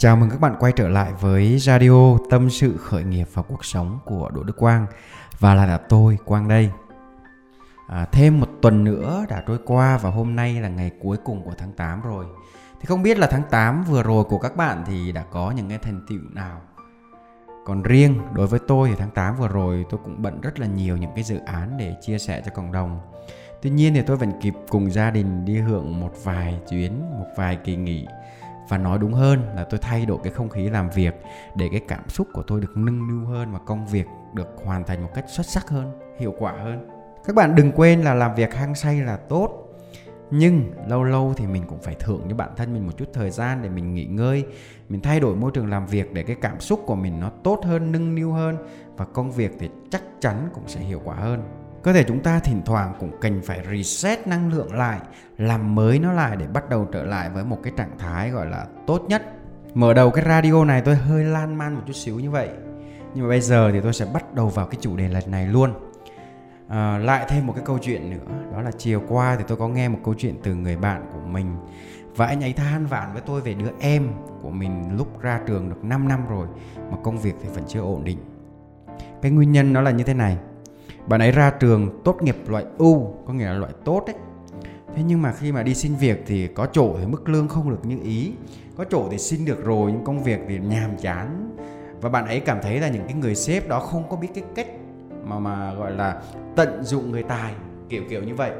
Chào mừng các bạn quay trở lại với radio Tâm sự khởi nghiệp và cuộc sống của Đỗ Đức Quang và là, là tôi Quang đây. À, thêm một tuần nữa đã trôi qua và hôm nay là ngày cuối cùng của tháng 8 rồi. Thì không biết là tháng 8 vừa rồi của các bạn thì đã có những cái thành tựu nào? Còn riêng đối với tôi thì tháng 8 vừa rồi tôi cũng bận rất là nhiều những cái dự án để chia sẻ cho cộng đồng. Tuy nhiên thì tôi vẫn kịp cùng gia đình đi hưởng một vài chuyến, một vài kỳ nghỉ và nói đúng hơn là tôi thay đổi cái không khí làm việc để cái cảm xúc của tôi được nâng niu hơn và công việc được hoàn thành một cách xuất sắc hơn, hiệu quả hơn. Các bạn đừng quên là làm việc hăng say là tốt, nhưng lâu lâu thì mình cũng phải thưởng cho bản thân mình một chút thời gian để mình nghỉ ngơi, mình thay đổi môi trường làm việc để cái cảm xúc của mình nó tốt hơn, nâng niu hơn và công việc thì chắc chắn cũng sẽ hiệu quả hơn cơ thể chúng ta thỉnh thoảng cũng cần phải reset năng lượng lại làm mới nó lại để bắt đầu trở lại với một cái trạng thái gọi là tốt nhất. Mở đầu cái radio này tôi hơi lan man một chút xíu như vậy. Nhưng mà bây giờ thì tôi sẽ bắt đầu vào cái chủ đề lần này luôn. À, lại thêm một cái câu chuyện nữa đó là chiều qua thì tôi có nghe một câu chuyện từ người bạn của mình. Và anh ấy than vãn với tôi về đứa em của mình lúc ra trường được 5 năm rồi mà công việc thì vẫn chưa ổn định. Cái nguyên nhân nó là như thế này bạn ấy ra trường tốt nghiệp loại U, có nghĩa là loại tốt đấy thế nhưng mà khi mà đi xin việc thì có chỗ thì mức lương không được như ý. Có chỗ thì xin được rồi, nhưng công việc thì nhàm chán. Và bạn ấy cảm thấy là những cái người sếp đó không có biết cái cách mà mà gọi là tận dụng người tài, kiểu kiểu như vậy.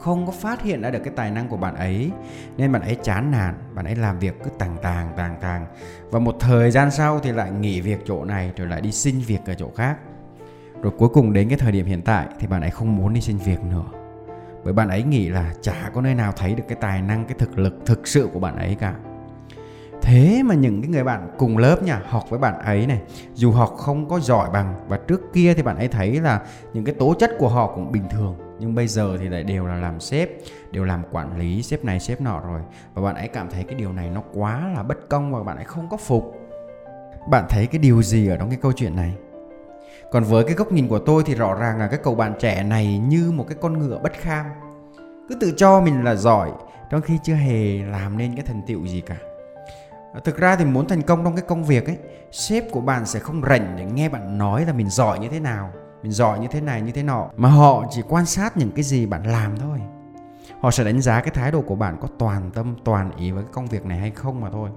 Không có phát hiện ra được cái tài năng của bạn ấy, nên bạn ấy chán nản, bạn ấy làm việc cứ tàng tàng tàng tàng. Và một thời gian sau thì lại nghỉ việc chỗ này, rồi lại đi xin việc ở chỗ khác rồi cuối cùng đến cái thời điểm hiện tại thì bạn ấy không muốn đi xin việc nữa. Bởi bạn ấy nghĩ là chả có nơi nào thấy được cái tài năng, cái thực lực thực sự của bạn ấy cả. Thế mà những cái người bạn cùng lớp nha, học với bạn ấy này, dù học không có giỏi bằng và trước kia thì bạn ấy thấy là những cái tố chất của họ cũng bình thường, nhưng bây giờ thì lại đều là làm sếp, đều làm quản lý sếp này sếp nọ rồi. Và bạn ấy cảm thấy cái điều này nó quá là bất công và bạn ấy không có phục. Bạn thấy cái điều gì ở trong cái câu chuyện này? Còn với cái góc nhìn của tôi thì rõ ràng là cái cậu bạn trẻ này như một cái con ngựa bất kham. Cứ tự cho mình là giỏi, trong khi chưa hề làm nên cái thành tựu gì cả. Thực ra thì muốn thành công trong cái công việc ấy, sếp của bạn sẽ không rảnh để nghe bạn nói là mình giỏi như thế nào, mình giỏi như thế này, như thế nọ. Mà họ chỉ quan sát những cái gì bạn làm thôi. Họ sẽ đánh giá cái thái độ của bạn có toàn tâm, toàn ý với cái công việc này hay không mà thôi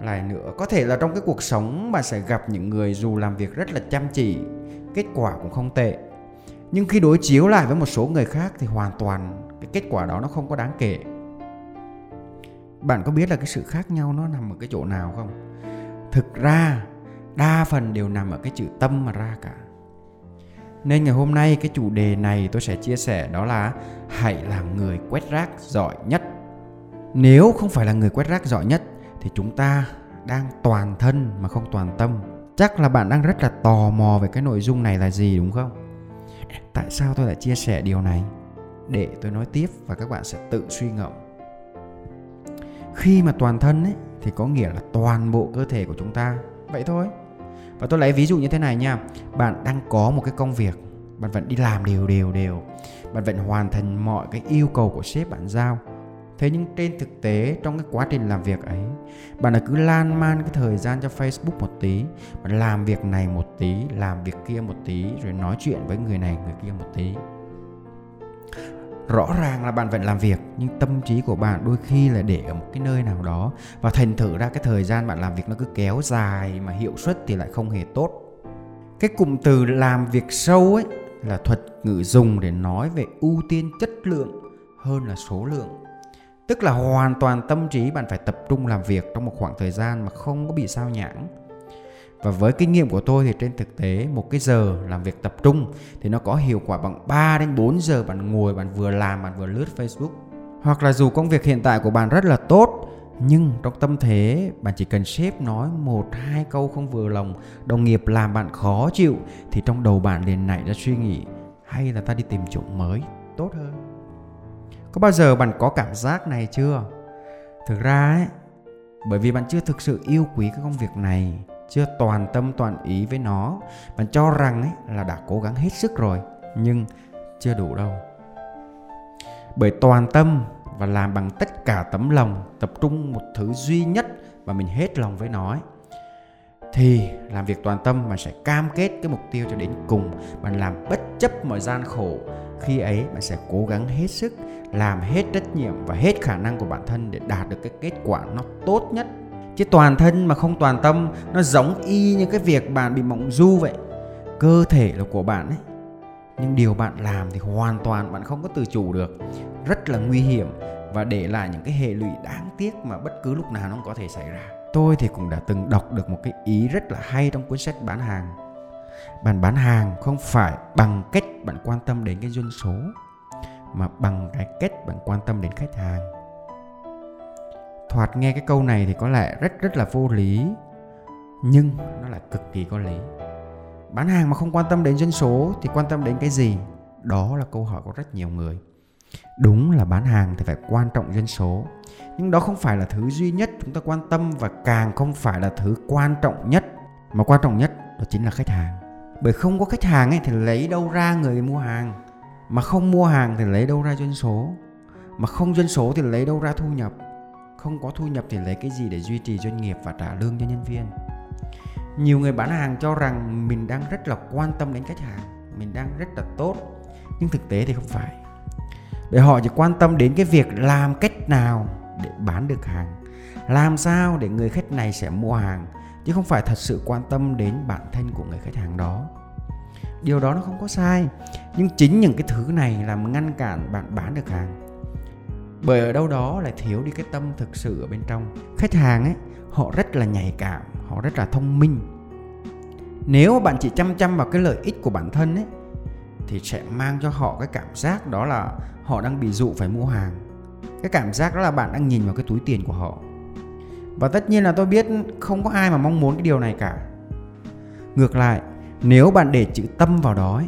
lại nữa, có thể là trong cái cuộc sống bạn sẽ gặp những người dù làm việc rất là chăm chỉ, kết quả cũng không tệ. Nhưng khi đối chiếu lại với một số người khác thì hoàn toàn cái kết quả đó nó không có đáng kể. Bạn có biết là cái sự khác nhau nó nằm ở cái chỗ nào không? Thực ra, đa phần đều nằm ở cái chữ tâm mà ra cả. Nên ngày hôm nay cái chủ đề này tôi sẽ chia sẻ đó là hãy làm người quét rác giỏi nhất. Nếu không phải là người quét rác giỏi nhất thì chúng ta đang toàn thân mà không toàn tâm. Chắc là bạn đang rất là tò mò về cái nội dung này là gì, đúng không? Tại sao tôi lại chia sẻ điều này? Để tôi nói tiếp và các bạn sẽ tự suy ngẫm. Khi mà toàn thân ấy, thì có nghĩa là toàn bộ cơ thể của chúng ta. Vậy thôi. Và tôi lấy ví dụ như thế này nha. Bạn đang có một cái công việc, bạn vẫn đi làm đều đều đều. Bạn vẫn hoàn thành mọi cái yêu cầu của sếp bạn giao thế nhưng trên thực tế, trong cái quá trình làm việc ấy, bạn đã cứ lan man cái thời gian cho facebook một tí, bạn làm việc này một tí, làm việc kia một tí, rồi nói chuyện với người này, người kia một tí. Rõ ràng là bạn vẫn làm việc, nhưng tâm trí của bạn đôi khi là để ở một cái nơi nào đó, và thành thử ra cái thời gian bạn làm việc nó cứ kéo dài mà hiệu suất thì lại không hề tốt. Cái cụm từ làm việc sâu ấy là thuật ngữ dùng để nói về ưu tiên chất lượng hơn là số lượng tức là hoàn toàn tâm trí bạn phải tập trung làm việc trong một khoảng thời gian mà không có bị sao nhãng và với kinh nghiệm của tôi thì trên thực tế, một cái giờ làm việc tập trung thì nó có hiệu quả bằng 3 đến 4 giờ bạn ngồi, bạn vừa làm, bạn vừa lướt Facebook. Hoặc là dù công việc hiện tại của bạn rất là tốt, nhưng trong tâm thế bạn chỉ cần sếp nói một, hai câu không vừa lòng, đồng nghiệp làm bạn khó chịu, thì trong đầu bạn liền nảy ra suy nghĩ, hay là ta đi tìm chỗ mới, tốt hơn có bao giờ bạn có cảm giác này chưa? Thực ra ấy bởi vì bạn chưa thực sự yêu quý cái công việc này chưa toàn tâm toàn ý với nó bạn cho rằng ấy là đã cố gắng hết sức rồi nhưng chưa đủ đâu. Bởi toàn tâm và làm bằng tất cả tấm lòng tập trung một thứ duy nhất và mình hết lòng với nó ấy, thì làm việc toàn tâm bạn sẽ cam kết cái mục tiêu cho đến cùng bạn làm bất chấp mọi gian khổ. Khi ấy, bạn sẽ cố gắng hết sức, làm hết trách nhiệm và hết khả năng của bản thân để đạt được cái kết quả nó tốt nhất. Chứ toàn thân mà không toàn tâm, nó giống y như cái việc bạn bị mộng du vậy. Cơ thể là của bạn ấy. Nhưng điều bạn làm thì hoàn toàn bạn không có tự chủ được. Rất là nguy hiểm và để lại những cái hệ lụy đáng tiếc mà bất cứ lúc nào nó cũng có thể xảy ra tôi thì cũng đã từng đọc được một cái ý rất là hay trong cuốn sách bán hàng. Bạn bán hàng không phải bằng cách bạn quan tâm đến cái doanh số, mà bằng cái cách bạn quan tâm đến khách hàng. Thoạt nghe cái câu này thì có lẽ rất rất là vô lý, nhưng nó lại cực kỳ có lý. Bán hàng mà không quan tâm đến doanh số thì quan tâm đến cái gì? Đó là câu hỏi của rất nhiều người đúng là bán hàng thì phải quan trọng doanh số. Nhưng đó không phải là thứ duy nhất chúng ta quan tâm và càng không phải là thứ quan trọng nhất. Mà quan trọng nhất đó chính là khách hàng. Bởi không có khách hàng ấy thì lấy đâu ra người mua hàng. Mà không mua hàng thì lấy đâu ra doanh số. Mà không doanh số thì lấy đâu ra thu nhập. Không có thu nhập thì lấy cái gì để duy trì doanh nghiệp và trả lương cho nhân viên? Nhiều người bán hàng cho rằng mình đang rất là quan tâm đến khách hàng, mình đang rất là tốt. Nhưng thực tế thì không phải để họ chỉ quan tâm đến cái việc làm cách nào để bán được hàng. Làm sao để người khách này sẽ mua hàng, chứ không phải thật sự quan tâm đến bản thân của người khách hàng đó. Điều đó nó không có sai, nhưng chính những cái thứ này làm ngăn cản bạn bán được hàng. Bởi ở đâu đó lại thiếu đi cái tâm thực sự ở bên trong. Khách hàng ấy, họ rất là nhạy cảm, họ rất là thông minh. Nếu bạn chỉ chăm chăm vào cái lợi ích của bản thân ấy thì sẽ mang cho họ cái cảm giác đó là họ đang bị dụ phải mua hàng. Cái cảm giác đó là bạn đang nhìn vào cái túi tiền của họ. Và tất nhiên là tôi biết không có ai mà mong muốn cái điều này cả. Ngược lại nếu bạn để chữ tâm vào đó ấy,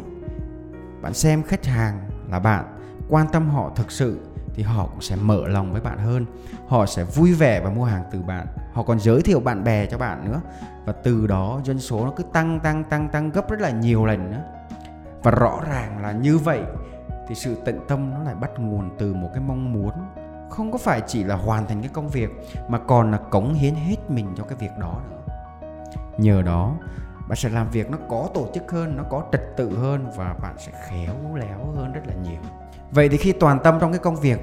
bạn xem khách hàng là bạn quan tâm họ thực sự thì họ cũng sẽ mở lòng với bạn hơn. Họ sẽ vui vẻ và mua hàng từ bạn. Họ còn giới thiệu bạn bè cho bạn nữa. Và từ đó dân số nó cứ tăng tăng tăng tăng gấp rất là nhiều lần nữa và rõ ràng là như vậy thì sự tận tâm nó lại bắt nguồn từ một cái mong muốn không có phải chỉ là hoàn thành cái công việc mà còn là cống hiến hết mình cho cái việc đó nữa. Nhờ đó, bạn sẽ làm việc nó có tổ chức hơn, nó có trật tự hơn và bạn sẽ khéo léo hơn rất là nhiều. Vậy thì khi toàn tâm trong cái công việc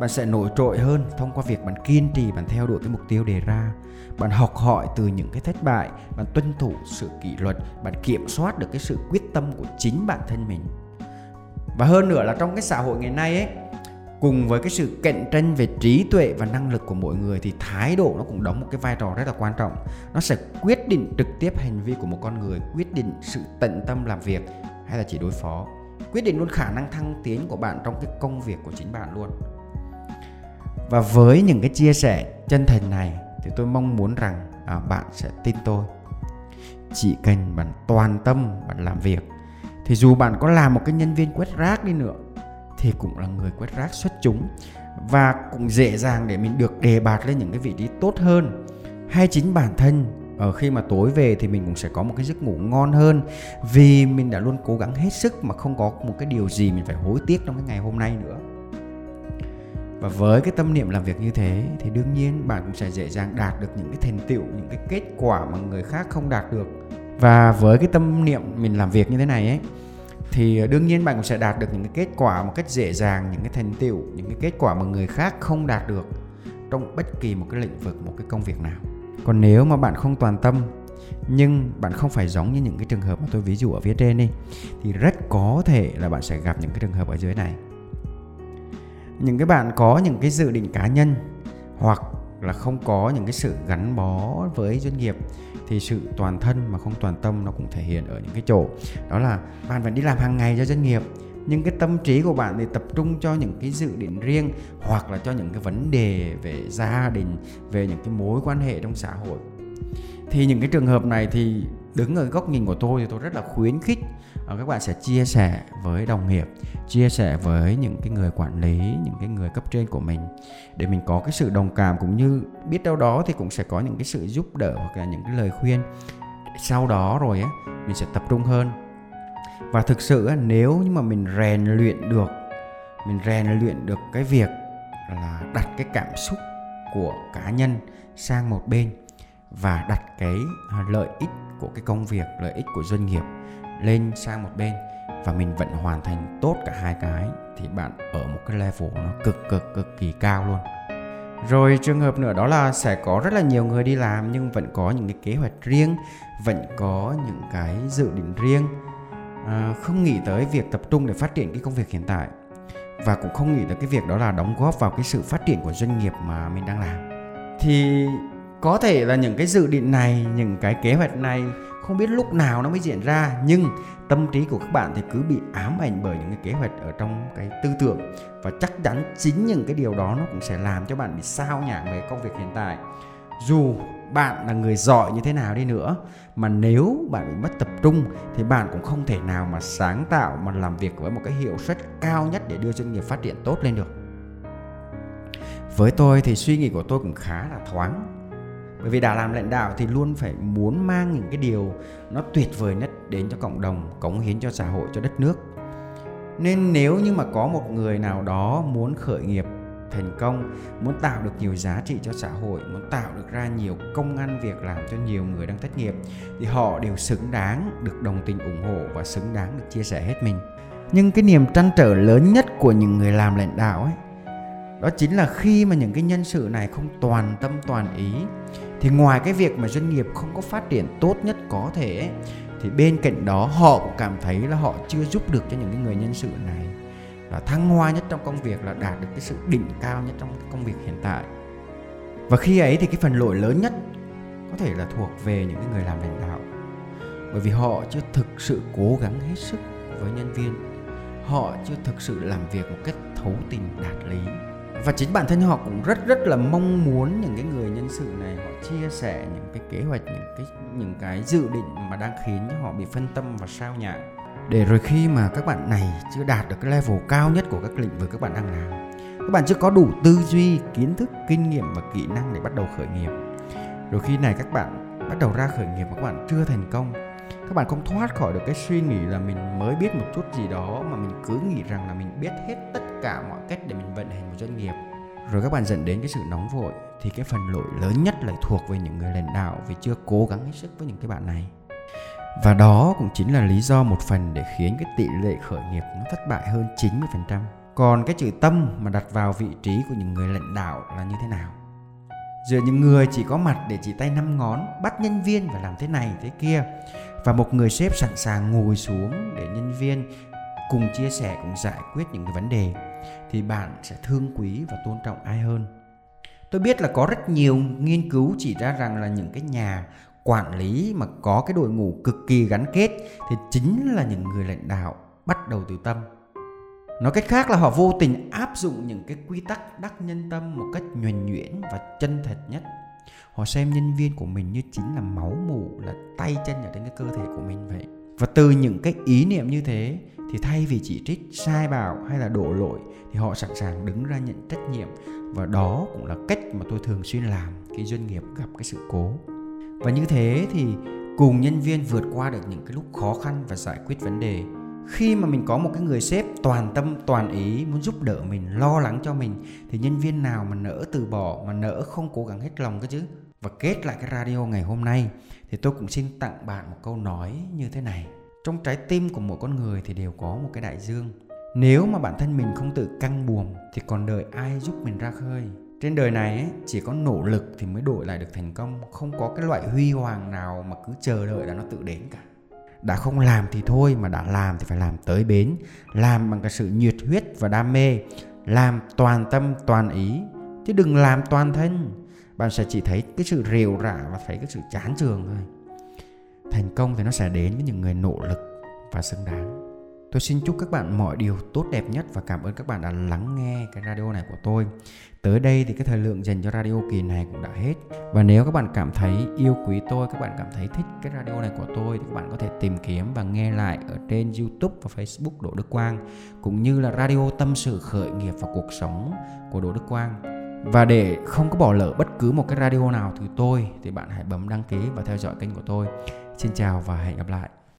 bạn sẽ nổi trội hơn thông qua việc bạn kiên trì, bạn theo đuổi cái mục tiêu đề ra. Bạn học hỏi từ những cái thất bại, bạn tuân thủ sự kỷ luật, bạn kiểm soát được cái sự quyết tâm của chính bản thân mình. Và hơn nữa là trong cái xã hội ngày nay ấy, cùng với cái sự cạnh tranh về trí tuệ và năng lực của mỗi người thì thái độ nó cũng đóng một cái vai trò rất là quan trọng. Nó sẽ quyết định trực tiếp hành vi của một con người, quyết định sự tận tâm làm việc hay là chỉ đối phó. Quyết định luôn khả năng thăng tiến của bạn trong cái công việc của chính bạn luôn và với những cái chia sẻ chân thành này thì tôi mong muốn rằng à, bạn sẽ tin tôi. Chỉ cần bạn toàn tâm bạn làm việc. Thì dù bạn có làm một cái nhân viên quét rác đi nữa thì cũng là người quét rác xuất chúng. Và cũng dễ dàng để mình được đề bạt lên những cái vị trí tốt hơn. Hay chính bản thân ở khi mà tối về thì mình cũng sẽ có một cái giấc ngủ ngon hơn. Vì mình đã luôn cố gắng hết sức mà không có một cái điều gì mình phải hối tiếc trong cái ngày hôm nay nữa và với cái tâm niệm làm việc như thế thì đương nhiên bạn cũng sẽ dễ dàng đạt được những cái thành tựu, những cái kết quả mà người khác không đạt được. Và với cái tâm niệm mình làm việc như thế này ấy, thì đương nhiên bạn cũng sẽ đạt được những cái kết quả một cách dễ dàng, những cái thành tựu, những cái kết quả mà người khác không đạt được trong bất kỳ một cái lĩnh vực, một cái công việc nào. Còn nếu mà bạn không toàn tâm, nhưng bạn không phải giống như những cái trường hợp mà tôi ví dụ ở phía trên đi, thì rất có thể là bạn sẽ gặp những cái trường hợp ở dưới này những cái bạn có những cái dự định cá nhân hoặc là không có những cái sự gắn bó với doanh nghiệp thì sự toàn thân mà không toàn tâm nó cũng thể hiện ở những cái chỗ. Đó là bạn vẫn đi làm hàng ngày cho doanh nghiệp, nhưng cái tâm trí của bạn thì tập trung cho những cái dự định riêng hoặc là cho những cái vấn đề về gia đình, về những cái mối quan hệ trong xã hội. Thì những cái trường hợp này thì đứng ở góc nhìn của tôi thì tôi rất là khuyến khích à, các bạn sẽ chia sẻ với đồng nghiệp, chia sẻ với những cái người quản lý, những cái người cấp trên của mình để mình có cái sự đồng cảm cũng như biết đâu đó thì cũng sẽ có những cái sự giúp đỡ hoặc là những cái lời khuyên. Sau đó rồi á, mình sẽ tập trung hơn. Và thực sự nếu như mà mình rèn luyện được, mình rèn luyện được cái việc là đặt cái cảm xúc của cá nhân sang một bên và đặt cái à, lợi ích của cái công việc lợi ích của doanh nghiệp lên sang một bên và mình vẫn hoàn thành tốt cả hai cái thì bạn ở một cái level nó cực cực cực kỳ cao luôn. Rồi trường hợp nữa đó là sẽ có rất là nhiều người đi làm nhưng vẫn có những cái kế hoạch riêng vẫn có những cái dự định riêng. À, không nghĩ tới việc tập trung để phát triển cái công việc hiện tại và cũng không nghĩ tới cái việc đó là đóng góp vào cái sự phát triển của doanh nghiệp mà mình đang làm. Thì có thể là những cái dự định này, những cái kế hoạch này, không biết lúc nào nó mới diễn ra, nhưng tâm trí của các bạn thì cứ bị ám ảnh bởi những cái kế hoạch ở trong cái tư tưởng. Và chắc chắn chính những cái điều đó nó cũng sẽ làm cho bạn bị sao nhãng về công việc hiện tại. Dù bạn là người giỏi như thế nào đi nữa, mà nếu bạn bị mất tập trung thì bạn cũng không thể nào mà sáng tạo, mà làm việc với một cái hiệu suất cao nhất để đưa doanh nghiệp phát triển tốt lên được. Với tôi thì suy nghĩ của tôi cũng khá là thoáng bởi vì đã làm lãnh đạo thì luôn phải muốn mang những cái điều nó tuyệt vời nhất đến cho cộng đồng, cống hiến cho xã hội, cho đất nước. Nên nếu như mà có một người nào đó muốn khởi nghiệp thành công, muốn tạo được nhiều giá trị cho xã hội, muốn tạo được ra nhiều công ăn việc làm cho nhiều người đang thất nghiệp, thì họ đều xứng đáng được đồng tình ủng hộ và xứng đáng được chia sẻ hết mình. Nhưng cái niềm trăn trở lớn nhất của những người làm lãnh đạo ấy, đó chính là khi mà những cái nhân sự này không toàn tâm toàn ý thì ngoài cái việc mà doanh nghiệp không có phát triển tốt nhất có thể thì bên cạnh đó họ cũng cảm thấy là họ chưa giúp được cho những cái người nhân sự này. Là thăng hoa nhất trong công việc là đạt được cái sự đỉnh cao nhất trong cái công việc hiện tại. Và khi ấy thì cái phần lỗi lớn nhất có thể là thuộc về những cái người làm lãnh đạo. Bởi vì họ chưa thực sự cố gắng hết sức với nhân viên. Họ chưa thực sự làm việc một cách thấu tình đạt lý và chính bản thân họ cũng rất rất là mong muốn những cái người nhân sự này họ chia sẻ những cái kế hoạch, những cái những cái dự định mà đang khiến cho họ bị phân tâm và sao nhãng. Để rồi khi mà các bạn này chưa đạt được cái level cao nhất của các lĩnh vực các bạn đang làm, các bạn chưa có đủ tư duy, kiến thức, kinh nghiệm và kỹ năng để bắt đầu khởi nghiệp. Rồi khi này các bạn bắt đầu ra khởi nghiệp mà các bạn chưa thành công, các bạn không thoát khỏi được cái suy nghĩ là mình mới biết một chút gì đó mà mình cứ nghĩ rằng là mình biết hết tất cả mọi cách để mình vận hành một doanh nghiệp rồi các bạn dẫn đến cái sự nóng vội, thì cái phần lỗi lớn nhất lại thuộc về những người lãnh đạo vì chưa cố gắng hết sức với những cái bạn này và đó cũng chính là lý do một phần để khiến cái tỷ lệ khởi nghiệp nó thất bại hơn 90%. Còn cái chữ tâm mà đặt vào vị trí của những người lãnh đạo là như thế nào? Giữa những người chỉ có mặt để chỉ tay năm ngón, bắt nhân viên và làm thế này, thế kia, và một người sếp sẵn sàng ngồi xuống để nhân viên cùng chia sẻ, cùng giải quyết những cái vấn đề thì bạn sẽ thương quý và tôn trọng ai hơn. Tôi biết là có rất nhiều nghiên cứu chỉ ra rằng là những cái nhà quản lý mà có cái đội ngũ cực kỳ gắn kết thì chính là những người lãnh đạo bắt đầu từ tâm. Nói cách khác là họ vô tình áp dụng những cái quy tắc đắc nhân tâm một cách nhuần nhuyễn và chân thật nhất. Họ xem nhân viên của mình như chính là máu mủ, là tay chân ở trên cái cơ thể của mình vậy và từ những cái ý niệm như thế thì thay vì chỉ trích, sai bảo hay là đổ lỗi thì họ sẵn sàng đứng ra nhận trách nhiệm. Và đó cũng là cách mà tôi thường xuyên làm khi doanh nghiệp gặp cái sự cố. Và như thế thì cùng nhân viên vượt qua được những cái lúc khó khăn và giải quyết vấn đề. Khi mà mình có một cái người sếp toàn tâm, toàn ý muốn giúp đỡ mình, lo lắng cho mình, thì nhân viên nào mà nỡ từ bỏ, mà nỡ không cố gắng hết lòng cơ chứ? Và kết lại cái radio ngày hôm nay thì tôi cũng xin tặng bạn một câu nói như thế này. Trong trái tim của mỗi con người thì đều có một cái đại dương. Nếu mà bản thân mình không tự căng buồm thì còn đợi ai giúp mình ra khơi? Trên đời này ấy, chỉ có nỗ lực thì mới đổi lại được thành công. Không có cái loại huy hoàng nào mà cứ chờ đợi là nó tự đến cả. Đã không làm thì thôi mà đã làm thì phải làm tới bến. Làm bằng cái sự nhiệt huyết và đam mê. Làm toàn tâm toàn ý. Chứ đừng làm toàn thân bạn sẽ chỉ thấy cái sự rều rã và thấy cái sự chán trường thôi. Thành công thì nó sẽ đến với những người nỗ lực và xứng đáng. Tôi xin chúc các bạn mọi điều tốt đẹp nhất và cảm ơn các bạn đã lắng nghe cái radio này của tôi. Tới đây thì cái thời lượng dành cho radio kỳ này cũng đã hết. Và nếu các bạn cảm thấy yêu quý tôi, các bạn cảm thấy thích cái radio này của tôi thì các bạn có thể tìm kiếm và nghe lại ở trên youtube và facebook đỗ đức quang, cũng như là radio tâm sự khởi nghiệp và cuộc sống của đỗ đức quang và để không có bỏ lỡ bất cứ một cái radio nào từ tôi thì bạn hãy bấm đăng ký và theo dõi kênh của tôi. Xin chào và hẹn gặp lại.